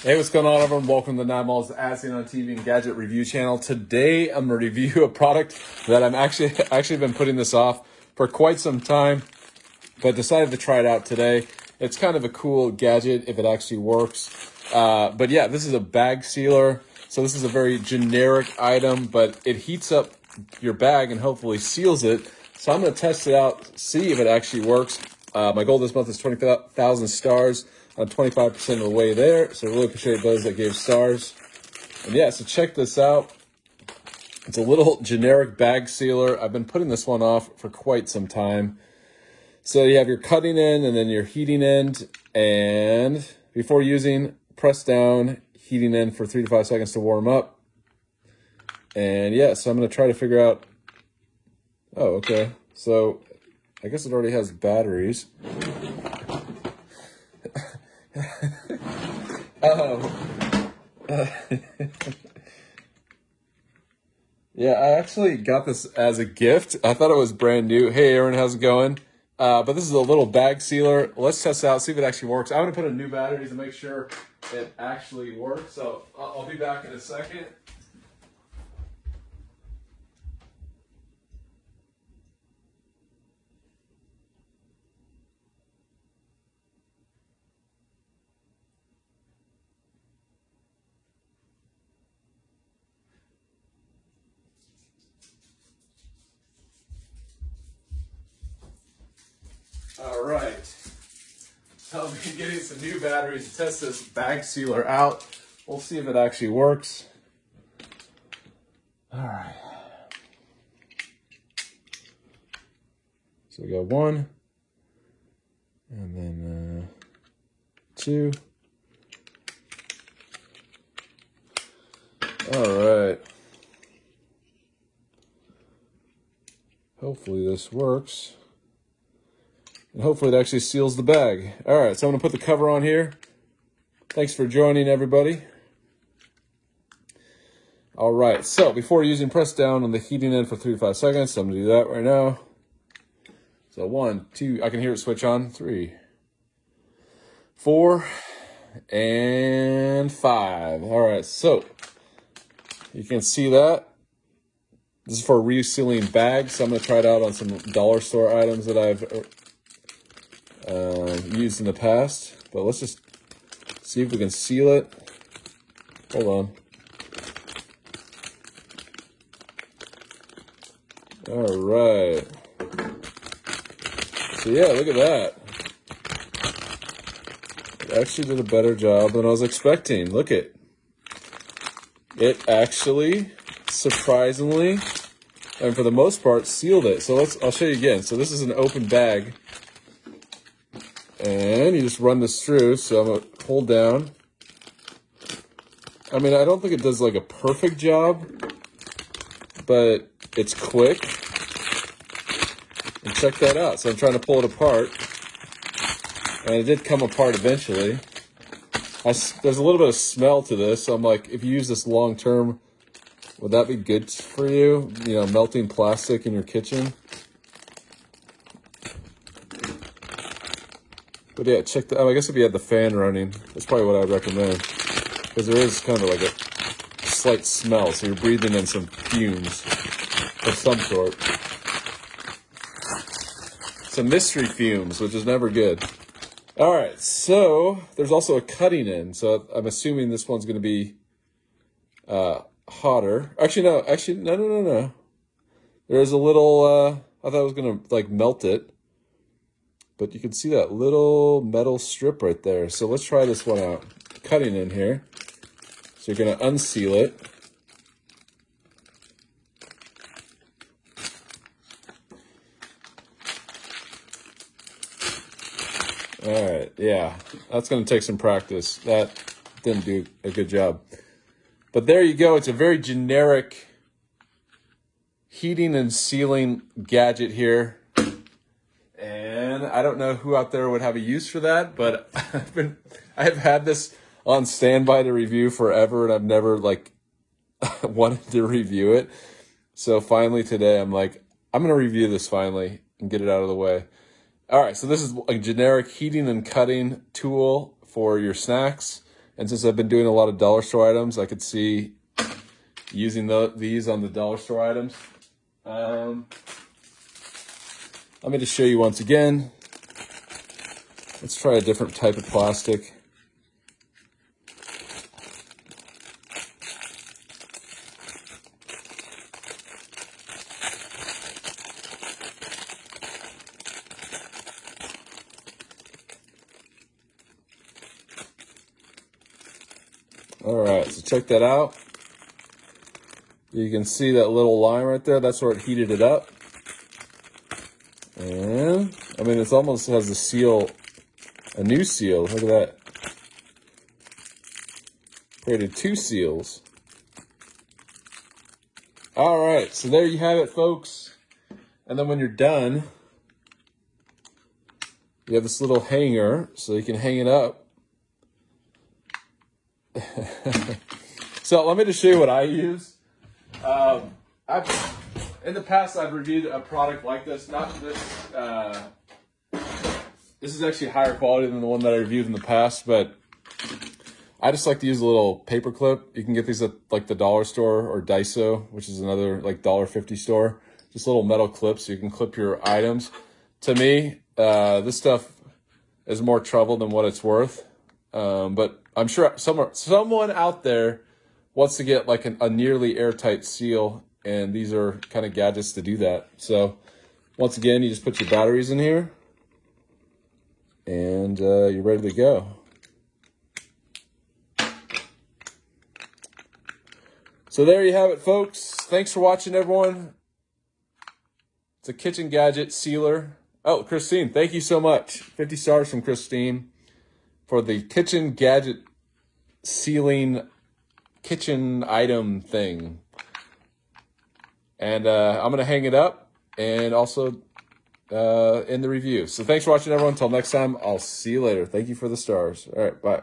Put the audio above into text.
Hey, what's going on, everyone? Welcome to the Nine Malls As Seen on TV and Gadget Review channel. Today, I'm going to review a product that I'm actually actually been putting this off for quite some time, but decided to try it out today. It's kind of a cool gadget if it actually works. Uh, but yeah, this is a bag sealer. So this is a very generic item, but it heats up your bag and hopefully seals it. So I'm going to test it out, see if it actually works. Uh, my goal this month is 20,000 stars. I'm 25% of the way there. So really appreciate those that gave stars. And yeah, so check this out. It's a little generic bag sealer. I've been putting this one off for quite some time. So you have your cutting end and then your heating end. And before using, press down, heating end for three to five seconds to warm up. And yeah, so I'm going to try to figure out. Oh, okay. So I guess it already has batteries. oh. yeah, I actually got this as a gift. I thought it was brand new. Hey, Aaron, how's it going? Uh, but this is a little bag sealer. Let's test out, see if it actually works. I'm going to put in new batteries to make sure it actually works. So I'll be back in a second. All right. I'll be getting some new batteries to test this bag sealer out. We'll see if it actually works. All right. So we got one, and then uh, two. All right. Hopefully this works. And hopefully it actually seals the bag. All right, so I'm to put the cover on here. Thanks for joining, everybody. All right, so before using, press down on the heating end for three to five seconds. So I'm to do that right now. So one, two, I can hear it switch on. Three, four, and five. All right, so you can see that. This is for resealing bags. So I'm to try it out on some dollar store items that I've used in the past. But let's just see if we can seal it. Hold on. All right. So yeah, look at that. It actually did a better job than I was expecting. Look it. It actually, surprisingly, and for the most part, sealed it. So let's, I'll show you again. So this is an open bag. And you just run this through. So I'm going to hold down. I mean, I don't think it does like a perfect job, but it's quick. And check that out. So I'm trying to pull it apart. And it did come apart eventually. I, there's a little bit of smell to this. So I'm like, if you use this long term, would that be good for you? You know, melting plastic in your kitchen? But yeah, check the. Oh, I guess if you had the fan running, that's probably what I'd recommend. Because there is kind of like a slight smell, so you're breathing in some fumes of some sort. Some mystery fumes, which is never good. All right, so there's also a cutting in. So I'm assuming this one's going to be uh, hotter. Actually, no. Actually, no, no, no, no. There's a little. Uh, I thought I was going to like melt it. But you can see that little metal strip right there. So let's try this one out. Cutting in here. So you're going to unseal it. All right, yeah, that's going to take some practice. That didn't do a good job. But there you go. It's a very generic heating and sealing gadget here. I don't know who out there would have a use for that, but I've been I've had this on standby to review forever, and I've never like wanted to review it. So finally today, I'm like, I'm gonna review this finally and get it out of the way. All right, so this is a generic heating and cutting tool for your snacks. And since I've been doing a lot of dollar store items, I could see using the, these on the dollar store items. Um, let me just show you once again. Let's try a different type of plastic. All right, so check that out. You can see that little line right there. That's where it heated it up. And, I mean, it almost has a seal, a new seal. Look at that. Created two seals. All right, so there you have it, folks. And then when you're done, you have this little hanger so you can hang it up. so let me just show you what I use. Um, I've in the past I've reviewed a product like this. Not this. Uh, this is actually higher quality than the one that I reviewed in the past, but I just like to use a little paper clip. You can get these at like the dollar store or Daiso, which is another like dollar fifty store. Just little metal clips so you can clip your items. To me, uh, this stuff is more trouble than what it's worth. Um, but I'm sure someone someone out there wants to get like an, a nearly airtight seal, and these are kind of gadgets to do that. So once again, you just put your batteries in here, and uh, you're ready to go. So there you have it, folks. Thanks for watching, everyone. It's a kitchen gadget sealer. Oh, Christine, thank you so much. 50 stars from Christine for the kitchen gadget sealing kitchen item thing. And uh, I'm going to hang it up and also uh, in the review. So thanks for watching, everyone. Until next time, I'll see you later. Thank you for the stars. All right, bye.